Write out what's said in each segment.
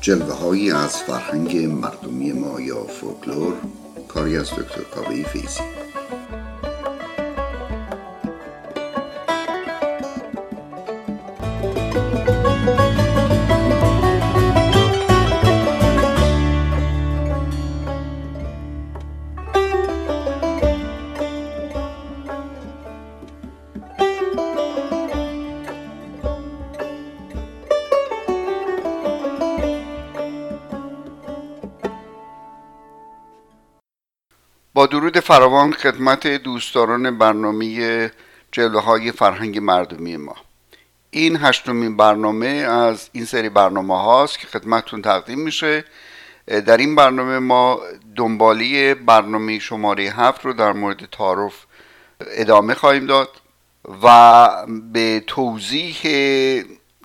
جلوه هایی از فرهنگ مردمی ما یا فولکلور کاری از دکتر کاوه فیزی درود فراوان خدمت دوستداران برنامه جلوه های فرهنگ مردمی ما. این هشتمین برنامه از این سری برنامه هاست که خدمتتون تقدیم میشه. در این برنامه ما دنبالی برنامه شماره هفت رو در مورد تعارف ادامه خواهیم داد و به توضیح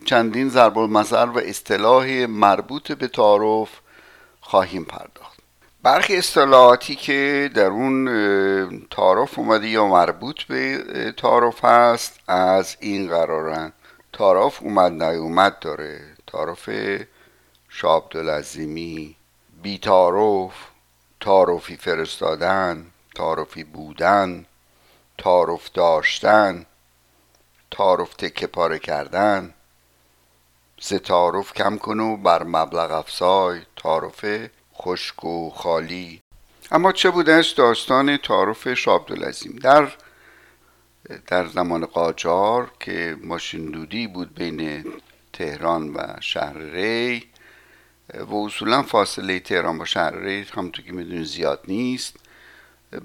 چندین ضرب المثل و اصطلاح مربوط به تعارف خواهیم پرداخت. برخی اصطلاحاتی که در اون تعارف اومده یا مربوط به تعارف هست از این قرارن. تعارف اومد نیومد داره. تعارف شاب دلزیمی بی تعارف تعارفی فرستادن تعارفی بودن تعارف داشتن تعارف تکه پاره کردن. سه تعارف کم کنو بر مبلغ افزای. تعارف خشک و خالی. اما چه بودش داستان تعارف شاه در در زمان قاجار که ماشین دودی بود بین تهران و شهر ری و اصولا فاصله تهران با شهر ری همونطور که می‌دونید زیاد نیست.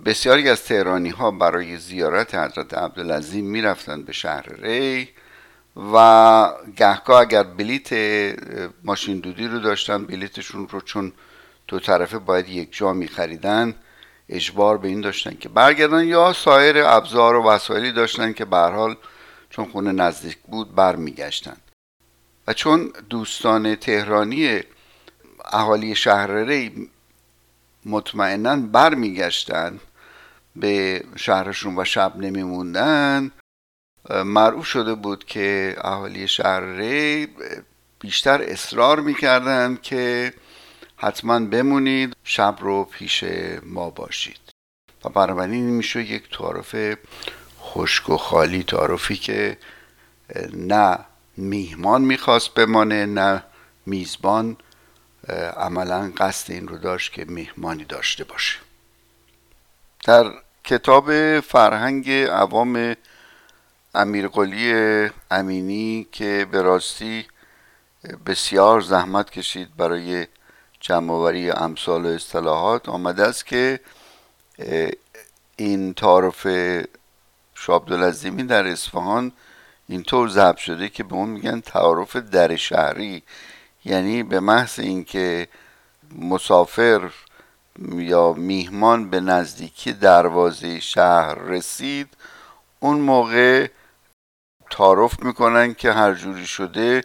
بسیاری از تهرانی ها برای زیارت حضرت عبدالعظیم می‌رفتند به شهر ری و گهگاه اگر بلیت ماشین دودی رو داشتن بلیتشون رو چون دو طرفه باید یک جا می خریدن اجبار به این داشتن که برگردن یا سایر ابزار و وسایلی داشتن که به حال چون خونه نزدیک بود برمیگشتن. و چون دوستان تهرانی اهالی شهر ری مطمئنا برمیگشتن به شهرشون و شب نمیموندن معروف شده بود که اهالی شهر ری بیشتر اصرار می‌کردن که حتما بمونید شب رو پیش ما باشید. و بنابراین میشه یک تعارف خشک و خالی تعارفی که نه میهمان می‌خواست بمانه نه میزبان عملا قصد این رو داشت که میهمانی داشته باشه. در کتاب فرهنگ عوام امیرقلی امینی که به راستی بسیار زحمت کشید برای جمعوری امثال و اصطلاحات آمده است که این تعارف شابدالعظیمی در اصفهان اینطور ضبط شده که به اون میگن تعارف در شهری. یعنی به محض اینکه مسافر یا میهمان به نزدیکی دروازه شهر رسید اون موقع تعارف می‌کنن که هر جوری شده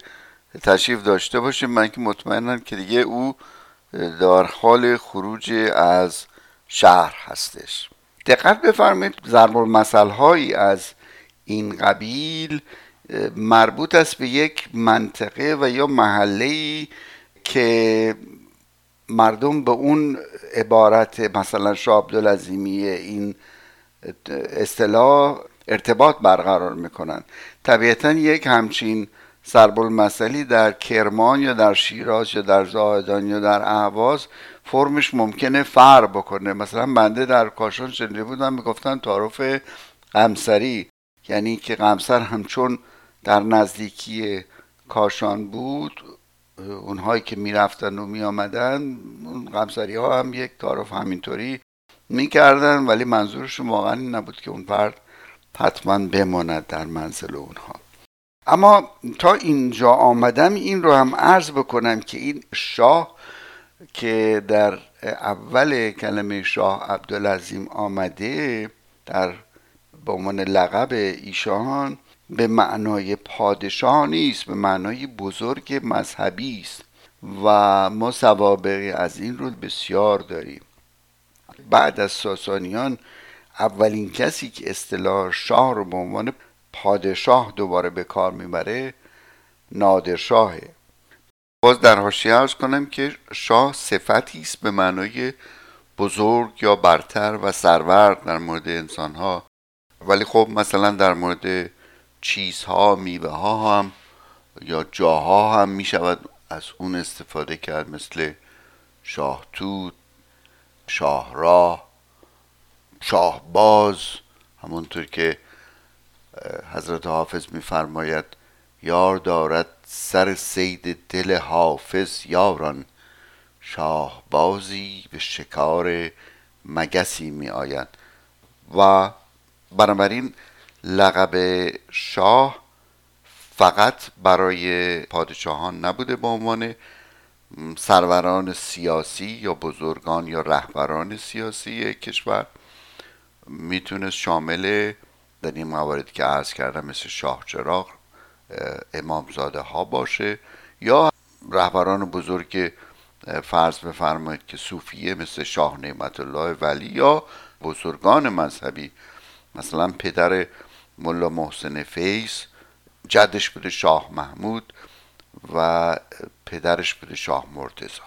تشریف داشته باشه. من که مطمئنم که دیگه او در حال خروج از شهر هستش. دقت بفرمایید ضرب المثل هایی از این قبیل مربوط است به یک منطقه و یا محله که مردم به اون عبارت مثلا شاه عبدالعظیمی این اصطلاح ارتباط برقرار می‌کنن. طبیعتا یک همچین ضرب المثلی در کرمان یا در شیراز یا در زاهدان یا در اهواز فرمش ممکنه فر بکنه. مثلا بنده در کاشان شنیده بودم می‌گفتن تعارف قمسری یعنی که قمسر همچون در نزدیکی کاشان بود. اونهایی که می‌رفتن و میآمدن اون قمسری ها هم یک تعارف همینطوری می‌کردن ولی منظورشون واقعا این نبود که اون فرد حتما بماند در منزل اونها. اما تا اینجا آمدم این رو هم عرض بکنم که این شاه که در اول کلمه شاه عبدالعظیم آمده در به عنوان لقب ایشان به معنای پادشاه نیست به معنای بزرگ مذهبی است و ما سوابقی از این رو بسیار داریم. بعد از ساسانیان اولین کسی که اصطلاح شاه رو به عنوان پادشاه دوباره به کار می‌بره نادرشاهه. باز در حاشیه ارز کنم که شاه صفتی است به معنای بزرگ یا برتر و سرورد در مورد انسان ها ولی خب مثلا در مورد چیزها میوه ها هم یا جاها هم می شود از اون استفاده کرد مثل شاه توت شاهراه شاهباز همونطور که حضرت حافظ میفرماید یار دارد سر سید دل حافظ یاران شاهبازی به شکار مگسی می آید و بنابراین لقب شاه فقط برای پادشاهان نبوده به عنوان سروران سیاسی یا بزرگان یا رهبران سیاسی کشور. می‌تونست شامل در این مواردی که عرض کردم مثل شاه چراغ امامزاده ها باشه یا رهبران بزرگ فرض بفرمایید که صوفیه مثل شاه نعمت الله ولی یا بزرگان مذهبی مثلا پدر ملا محسن فیض جدش بوده شاه محمود و پدرش بوده شاه مرتضی.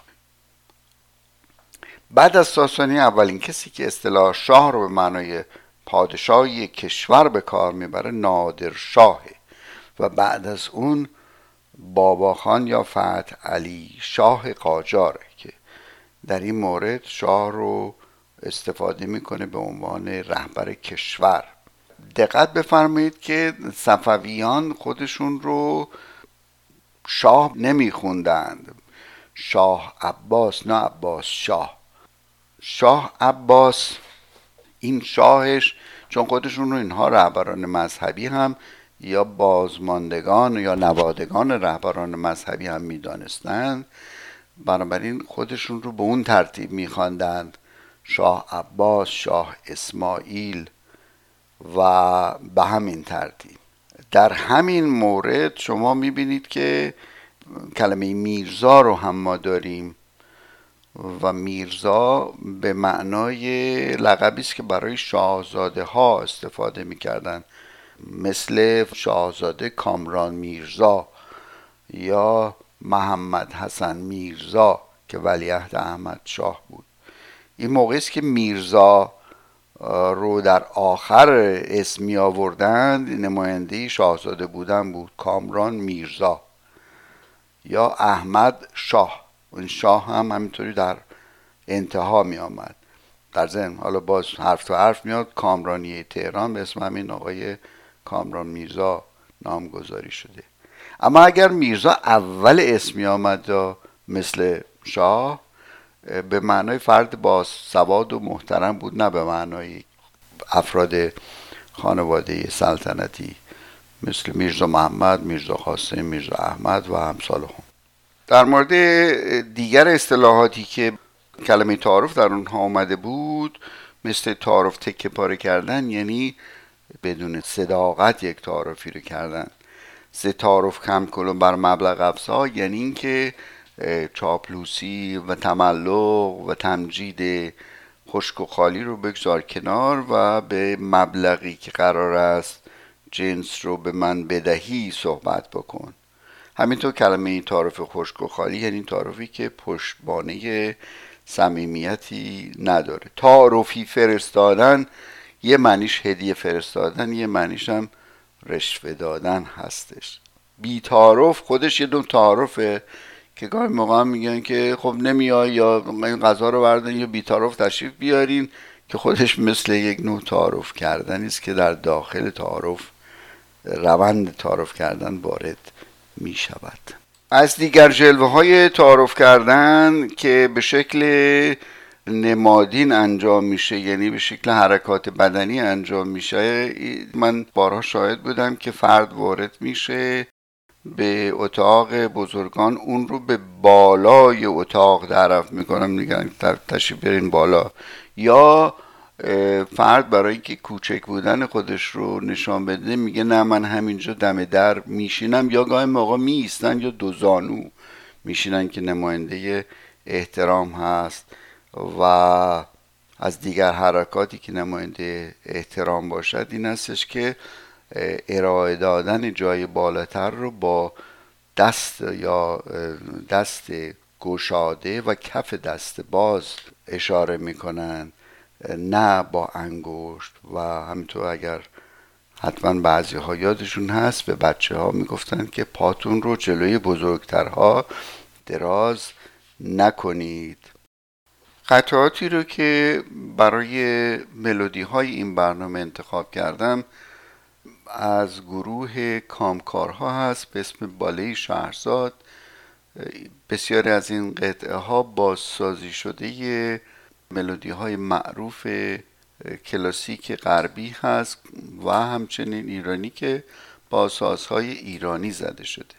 بعد از ساسانی اولین کسی که اصطلاح شاه رو به معنای پادشاهی کشور به کار می‌بره نادر شاهه و بعد از اون بابا خان یا فتح علی شاه قاجاره که در این مورد شاه رو استفاده می‌کنه به عنوان رهبر کشور. دقت بفرمایید که صفویان خودشون رو شاه نمیخوندند. شاه عباس نه عباس شاه. شاه عباس این شاهش چون خودشون رو اینها رهبران مذهبی هم یا بازماندگان یا نوادگان رهبران مذهبی هم می‌دانستند. بنابراین خودشون رو به اون ترتیب میخواندند. شاه عباس شاه اسماعیل و به همین ترتیب. در همین مورد شما می‌بینید که کلمه میرزا رو هم ما داریم. و میرزا به معنای لقبی است که برای شاهزاده ها استفاده می‌کردن. مثل شاهزاده کامران میرزا یا محمد حسن میرزا که ولیعهد احمد شاه بود. این موقع است که میرزا رو در آخر اسمی آوردند نماینده شاهزاده بودن بود کامران میرزا یا احمد شاه. این شاه هم همینطوری در انتها می آمد در ضمن حالا باز حرف تو حرف میاد کامرانی تهران به اسم همین آقای کامران میرزا نامگذاری شده. اما اگر میرزا اول اسمی آمد مثل شاه به معنای فرد با سواد و محترم بود نه به معنای افراد خانواده سلطنتی مثل میرزا محمد، میرزا قاسم، میرزا احمد و همسال هم در مورد دیگر اصطلاحاتی که کلمه تعارف در اونها آمده بود مثل تعارف تکه پاره کردن یعنی بدون صداقت یک تعارفی رو کردن. سه تعارف کم کلون بر مبلغ افزا یعنی اینکه چاپلوسی و تملق و تمجید خشک و خالی رو بگذار کنار و به مبلغی که قرار است جنس رو به من بدهی صحبت بکن. همینطور کلمه تعارف خشک و خالی یعنی تعارفی که پشتبانه صمیمیتی نداره. تعارفی فرستادن یه معنیش هدیه فرستادن یه معنیش هم رشوه دادن هستش. بی تعارف خودش یه دون تعارفه که گاهی موقع میگن که خب نمیای یا این غذا رو بردن یا بیتارف تشریف بیارین که خودش مثل یک نوع تعارف کردن است که در داخل تعارف روند تعارف کردن وارد می شود از دیگر جلوه های تعارف کردن که به شکل نمادین انجام میشه یعنی به شکل حرکات بدنی انجام میشه من بارها شاهد بودم که فرد وارد میشه به اتاق بزرگان اون رو به بالای اتاق درف می‌کنم میگن تشریف برین بالا. یا فرد برای اینکه کوچک بودن خودش رو نشان بده میگه نه من همینجا دم در میشینم. یا گاهی موقع میستن یا دو زانو میشینن که نماینده احترام هست و از دیگر حرکاتی که نماینده احترام باشد این استش که ارائه دادن جای بالاتر رو با دست یا دست گشاده و کف دست باز اشاره می‌کنن. نه با انگشت و همینطور اگر حتما بعضی ها یادشون هست به بچه ها می‌گفتن که پاتون رو جلوی بزرگترها دراز نکنید. قطعاتی رو که برای ملودی های این برنامه انتخاب کردم از گروه کامکارها هست به اسم باله شهرزاد. بسیاری از این قطعه ها بازسازی شده ملودی های معروف کلاسیک غربی هست و همچنین ایرانی که با سازهای ایرانی زده شده.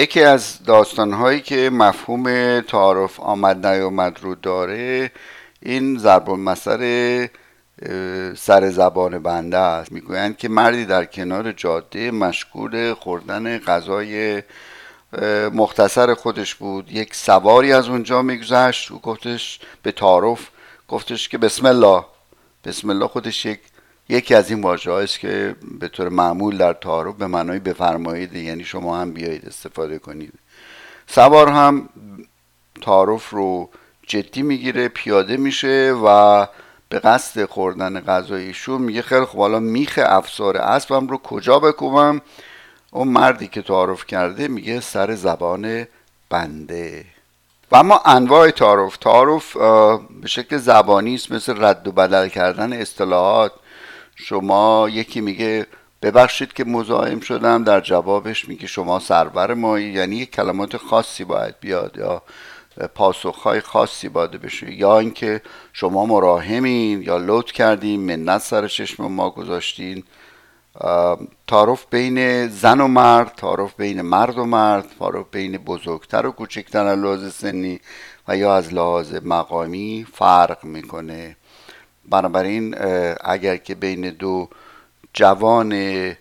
یکی از داستانهایی که مفهوم تعارف آمد نیامد رو داره این ضرب المثل سر زبان بنده است. می‌گویند که مردی در کنار جاده مشغول خوردن غذای مختصر خودش بود. یک سواری از اونجا میگذشت. و گفتش به تعارف گفتش که بسم الله بسم الله خودش یک یکی از این واژه است که به طور معمول در تعارف به معنای بفرمایید یعنی شما هم بیایید استفاده کنید. سوار هم تعارف رو جدی می‌گیره پیاده میشه و به قصد خوردن غذایشون میگه خیلی خب حالا میخ افسار اسبم رو کجا بکوبم؟ اون مردی که تعارف کرده میگه سر زبان بنده. و اما انواع تعارف تعارف به شکل زبانی است مثل رد و بدل کردن اصطلاحات شما یکی میگه ببخشید که مزاحم شدم در جوابش میگه شما سرور مایی. یعنی یک کلمات خاصی باید بیاد یا پاسخهای خاصی باید بشه. یا اینکه شما مراهمین یا لطف کردین منت سر چشم ما گذاشتین. تعارف بین زن و مرد تعارف بین مرد و مرد تعارف بین بزرگتر و کوچکتر از لحاظ سنی و یا از لحاظ مقامی فرق می‌کنه. بنابراین اگر که بین دو جوان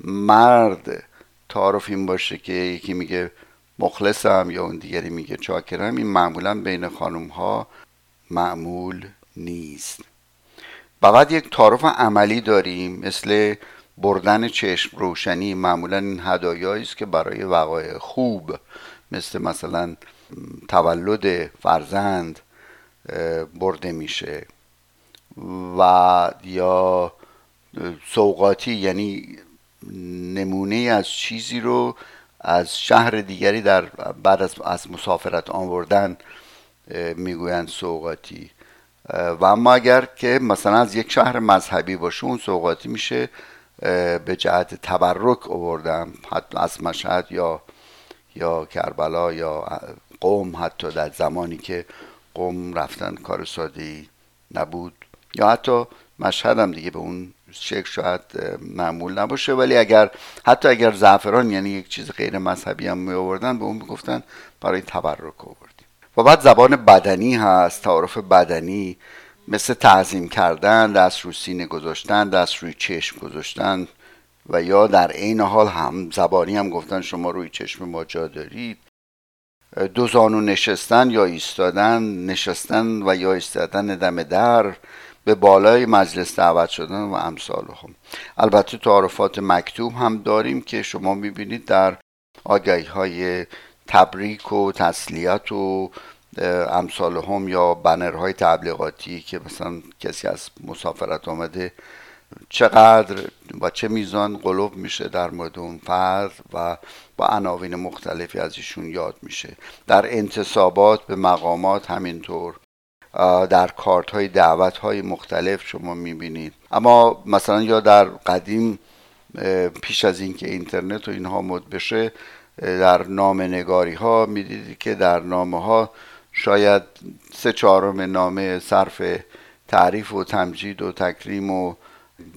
مرد تعارف این باشه که یکی میگه مخلصم یا اون دیگری میگه چاکرم این معمولا بین خانم ها معمول نیست. بعد یک تعارف عملی داریم مثل بردن چشم روشنی. معمولا این هدایایی است که برای وقایع خوب مثل مثلا تولد فرزند برده میشه. و یا سوقاتی یعنی نمونه از چیزی رو از شهر دیگری در بعد از, از مسافرت آوردن می‌گویند سوقاتی. و اما اگر که مثلا از یک شهر مذهبی باشه اون سوقاتی میشه به جهت تبرک آوردم حتی از مشهد یا یا کربلا یا قوم حتی در زمانی که قوم رفتن کار ساده نبود. یا حتی مشهد هم دیگه به اون شکل شاید معمول نباشه. ولی اگر حتی اگر زعفران یعنی یک چیز غیر مذهبی هم می آوردن به اون می‌گفتن برای تبرک آوردیم. و بعد زبان بدنی هست تعارف بدنی مثل تعظیم کردن دست روی سینه گذاشتن دست روی چشم گذاشتن و یا در عین حال هم زبانی هم گفتن شما روی چشم ما جا دارید. دو زانو نشستن یا ایستادن نشستن و یا ایستادن دم در. به بالای مجلس دعوت شدن و امثال هم البته تعارفات مکتوب هم داریم که شما می‌بینید در آگهی های تبریک و تسلیت و امثال هم یا بنرهای تبلیغاتی که مثلا کسی از مسافرت آمده چقدر و چه میزان قلوب میشه در مورد اون فرد و با عناوین مختلفی از ایشون یاد میشه. در انتصابات به مقامات همینطور. در کارت های دعوت های مختلف شما می‌بینید. اما مثلا یا در قدیم پیش از اینکه اینترنت و اینها مد بشه در نام نگاری ها می‌دیدید که در نامه ها شاید سه چهارم نامه صرف تعریف و تمجید و تکریم و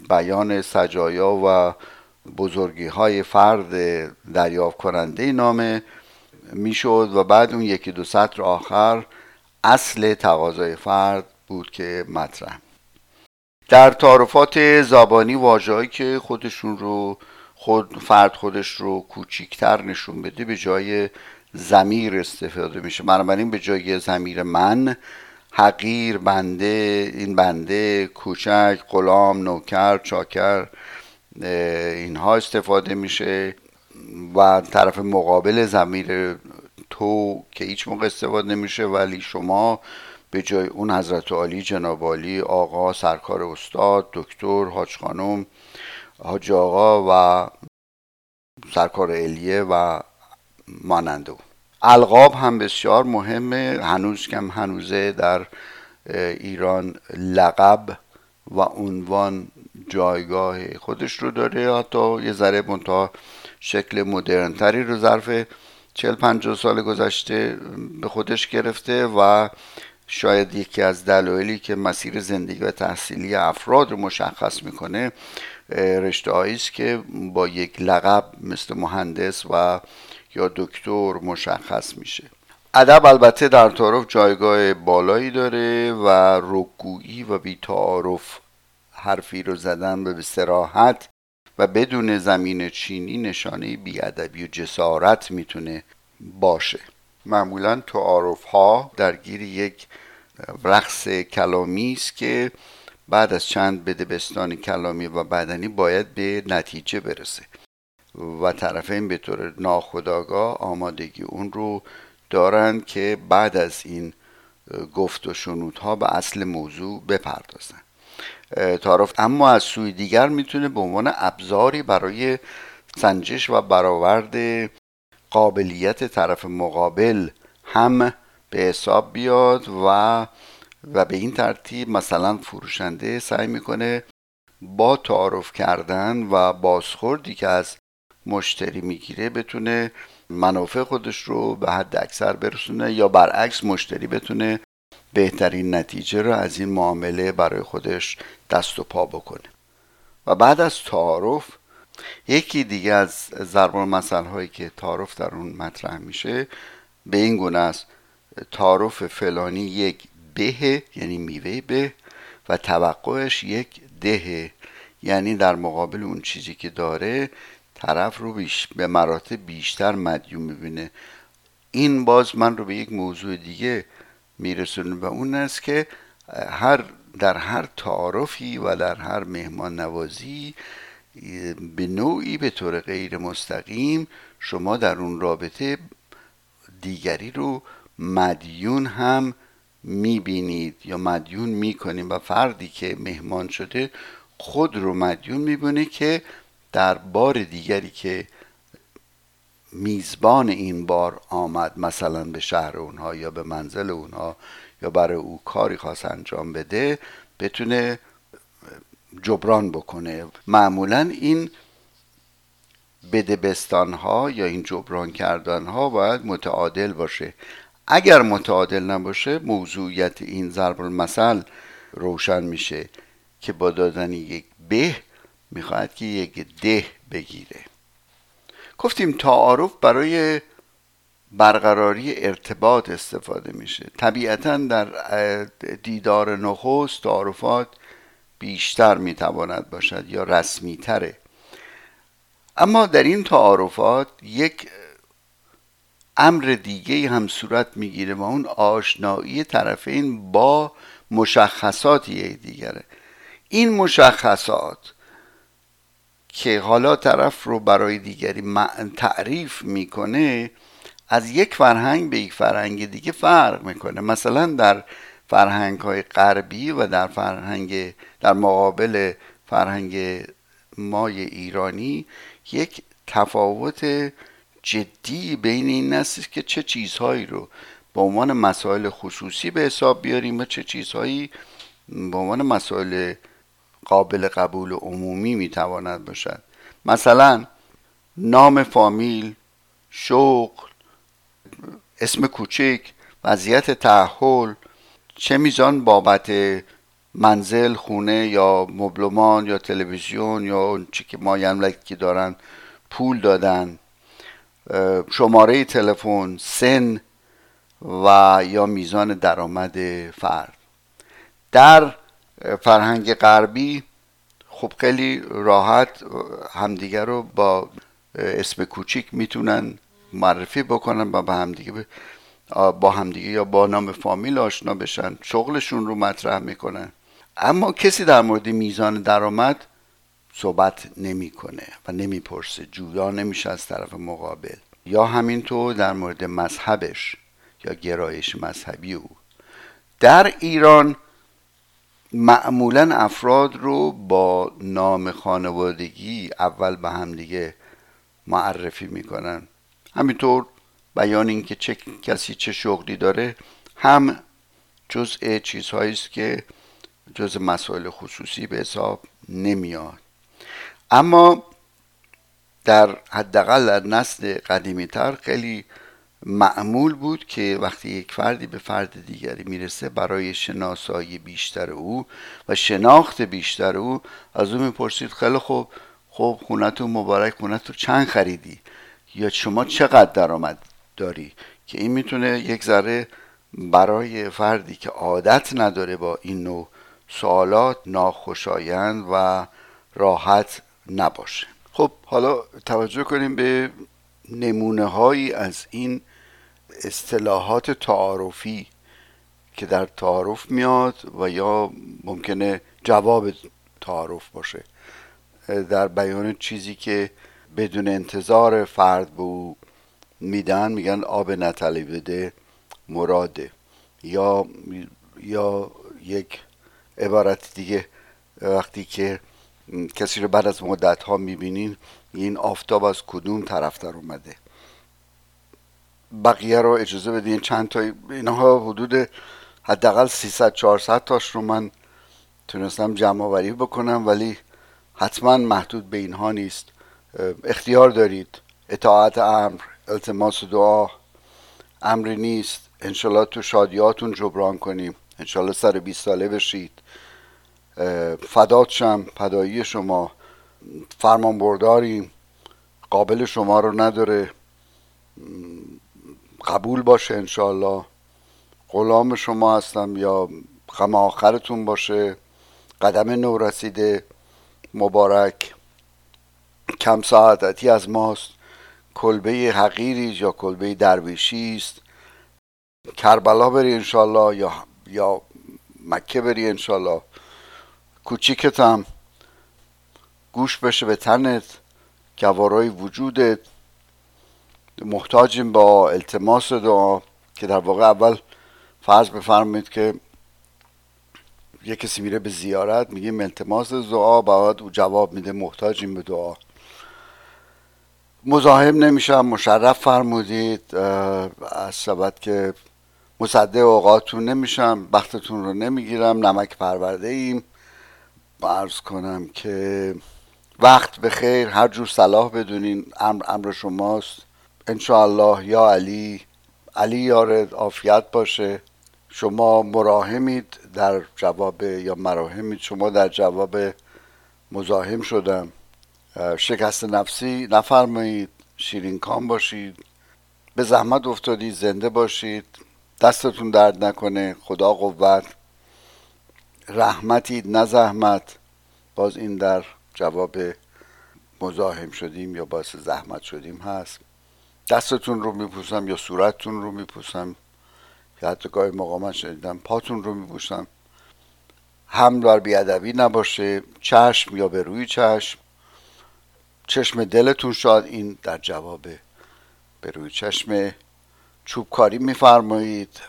بیان سجایا و بزرگی های فرد دریافت کننده نامه می‌شد و بعد اون یکی دو سطر آخر اصل تقاضای فرد بود که مطرح. در تعارفات زبانی واژه‌ای که خودشون رو خود فرد خودش رو کوچیکتر نشون بده به جای زمیر استفاده میشه. بنابراین به جای زمیر من حقیر بنده این بنده کوچک غلام نوکر چاکر اینها استفاده میشه و طرف مقابل زمیر تو که هیچ موقع استفاده نمیشه ولی شما به جای اون حضرت عالی جناب عالی آقا سرکار استاد دکتر حاج خانم حاج آقا و سرکار الیه و مانند اون القاب هم بسیار مهمه. هنوز کم هنوزه در ایران لقب و عنوان جایگاه خودش رو داره. حتی یه ذره منتها شکل مدرنتری رو ظرف چل پنجاه سال گذشته به خودش گرفته و شاید یکی از دلایلی که مسیر زندگی و تحصیلی افراد رو مشخص می‌کنه رشته است که با یک لقب مثل مهندس و یا دکتر مشخص میشه. ادب البته در تعارف جایگاه بالایی داره و رکگویی و بیتعارف حرفی رو زدن به سراحت و بدون زمین چینی نشانه بیادبی و جسارت می‌تونه باشه. معمولا تعارف ها درگیر یک رقص کلامی است که بعد از چند بدبستان کلامی و بدنی باید به نتیجه برسه و طرفین به طور ناخودآگاه آمادگی اون رو دارند که بعد از این گفت و شنودها به اصل موضوع بپردازن. تعارف. اما از سوی دیگر می‌تونه به عنوان ابزاری برای سنجش و برآورد قابلیت طرف مقابل هم به حساب بیاد و و به این ترتیب مثلا فروشنده سعی می‌کنه با تعارف کردن و بازخوردی که از مشتری می‌گیره بتونه منافع خودش رو به حد اکثر برسونه یا برعکس مشتری بتونه بهترین نتیجه رو از این معامله برای خودش دست و پا بکنه. و بعد از تعارف یکی دیگه از ضرب المثل هایی که تعارف در اون مطرح میشه به این گونه است. تعارف فلانی یک به یعنی میوه به و توقعش یک ده یعنی در مقابل اون چیزی که داره طرف رو بیش به مراتب بیشتر مدیون می‌بینه. این باز من رو به یک موضوع دیگه میرسونه و اون است که هر در هر تعارفی و در هر مهمان نوازی به نوعی به طور غیر مستقیم شما در اون رابطه دیگری رو مدیون هم می‌بینید یا مدیون می‌کنید و فردی که مهمان شده خود رو مدیون می‌بینه که در بار دیگری که میزبان این بار آمد مثلا به شهر اونها یا به منزل اونها یا برای او کاری خواست انجام بده بتونه جبران بکنه. معمولا این بدبستان ها یا این جبران کردن ها باید متعادل باشه. اگر متعادل نباشه موضوعیت این ضرب المثل روشن میشه که با دادن یک به می‌خواهد که یک ده بگیره. گفتیم تعارف برای برقراری ارتباط استفاده میشه. طبیعتا در دیدار نخست تعارفات بیشتر می‌تواند باشد یا رسمی تره اما در این تعارفات یک امر دیگه هم صورت می‌گیره و اون آشنایی طرفین با مشخصات یک دیگره. این مشخصات که حالا طرف رو برای دیگری تعریف می‌کنه از یک فرهنگ به یک فرهنگ دیگه فرق می‌کنه. مثلا در فرهنگ های غربی و در فرهنگ در مقابل فرهنگ مای ایرانی یک تفاوت جدی بین این است که چه چیزهایی رو به عنوان مسائل خصوصی به حساب بیاریم و چه چیزهایی به عنوان مسائل قابل قبول عمومی می‌تواند باشد. مثلا نام فامیل شغل اسم کوچک وضعیت تحول چه میزان بابت منزل خونه یا مبلمان یا تلویزیون یا چی که مایملکی دارن پول دادن. شماره تلفن سن و یا میزان درآمد فرد. در فرهنگ غربی خب خیلی راحت همدیگه رو با اسم کوچیک می‌تونن معرفی بکنن و با همدیگه با همدیگه یا با نام فامیل آشنا بشن شغلشون رو مطرح می‌کنن. اما کسی در مورد میزان درآمد صحبت نمی‌کنه و نمی‌پرسه جویا نمیشه از طرف مقابل. یا همینطور در مورد مذهبش یا گرایش مذهبی او. در ایران معمولا افراد رو با نام خانوادگی اول به همدیگه معرفی می‌کنن. همینطور بیان اینکه چه کسی چه شغلی داره هم جزء چیزهایی است که جزء مسائل خصوصی به حساب نمیاد. اما در حداقل در نسل قدیمی تر خیلی معمول بود که وقتی یک فردی به فرد دیگری می‌رسه برای شناسایی بیشتر او و شناخت بیشتر او از او می‌پرسید خیلی خوب خب خونتون مبارک خونتون چند خریدی؟ یا شما چقدر درآمد داری؟ که این می‌تونه یک ذره برای فردی که عادت نداره با این نوع سوالات ناخوشایند و راحت نباشه. خب حالا توجه کنیم به نمونه هایی از این اصطلاحات تعارفی که در تعارف میاد و یا ممکنه جواب تعارف باشه. در بیان چیزی که بدون انتظار فرد به او میدن میگن آب نتلی بده مراده. یا یا یک عبارت دیگه وقتی که کسی رو بعد از مدت ها می‌بینین این آفتاب از کدوم طرف در اومده؟ بقیه رو اجازه بدین چند تا اینها حدود حداقل 300 400 تاش رو من تونستم جمع آوری بکنم ولی حتما محدود به اینها نیست. اختیار دارید. اطاعت امر التماس دعا. امری نیست. انشالله تو شادیاتون جبران کنیم. انشالله سر 20 ساله بشید. فدات شم پدایی شما. فرمان برداریم قابل شما رو نداره. قبول باشه انشالله غلام شما هستم یا غم آخرتون باشه. قدم نو رسیده. مبارک. کم سعادتی از ماست. کلبه حقیری یا کلبه درویشی است. کربلا بری انشالله یا یا مکه بری انشالله کوچیکتم. گوش بشه به تنت گوارای وجودت. محتاجیم با التماس دعا که در واقع اول فرض بفرمایید که یه کسی میره به زیارت میگه التماس دعا بعد او جواب میده محتاجیم به دعا. مزاحم نمیشم مشرف فرمودید از سبت که مصده اوقاتتون نمیشم بختتون رو نمی‌گیرم نمک پرورده ایم عرض کنم که وقت به خیر هر جور صلاح بدونین امر امر شماست. انشاءالله یا علی علی یارد عافیت باشه. شما مراهمید در جواب یا مراهمید شما در جواب مزاحم شدم. شکست نفسی نفرمایید شیرین کام باشید. به زحمت افتادید زنده باشید. دستتون درد نکنه خدا قوت. رحمتید نه زحمت. باز این در جواب مزاحم شدیم یا باعث زحمت شدیم هست. دستتون رو میپوسم یا صورتتون رو میپوسم؟ یا حتی گاهی مقامت شدیدم پاتون رو میپوسم. هم بر بیادبی نباشه چشم یا به روی چشم. چشم دلتون شاد این در جواب به روی چشم چوبکاری میفرمایید.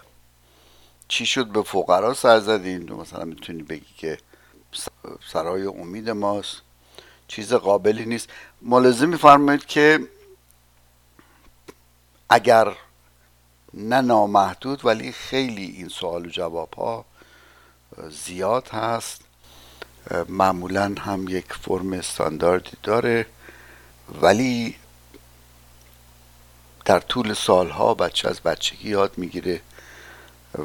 چی شد؟ به فقرا سر زدین؟ مثلا می‌تونی بگی که سرای امید ماست. چیز قابلی نیست. ملزم میفرمایید که اگر نه نامحدود ولی خیلی این سوال و جواب ها زیاد هست. معمولا هم یک فرم استانداردی داره ولی در طول سالها بچه از بچگی یاد می‌گیره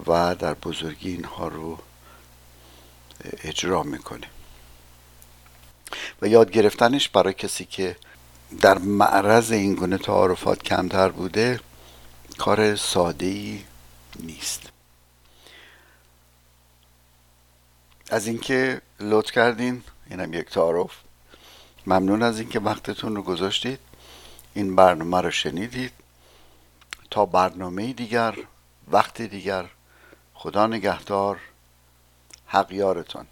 و در بزرگی اینها رو اجرا می‌کنه. و یاد گرفتنش برای کسی که در معرض این گونه تعارفات کمتر بوده کار ساده ای نیست. از اینکه لطف کردین اینم یک تعارف. ممنون از اینکه وقتتون رو گذاشتید. این برنامه رو شنیدید. تا برنامه دیگر وقت دیگر خدا نگهدار. حق یارتون.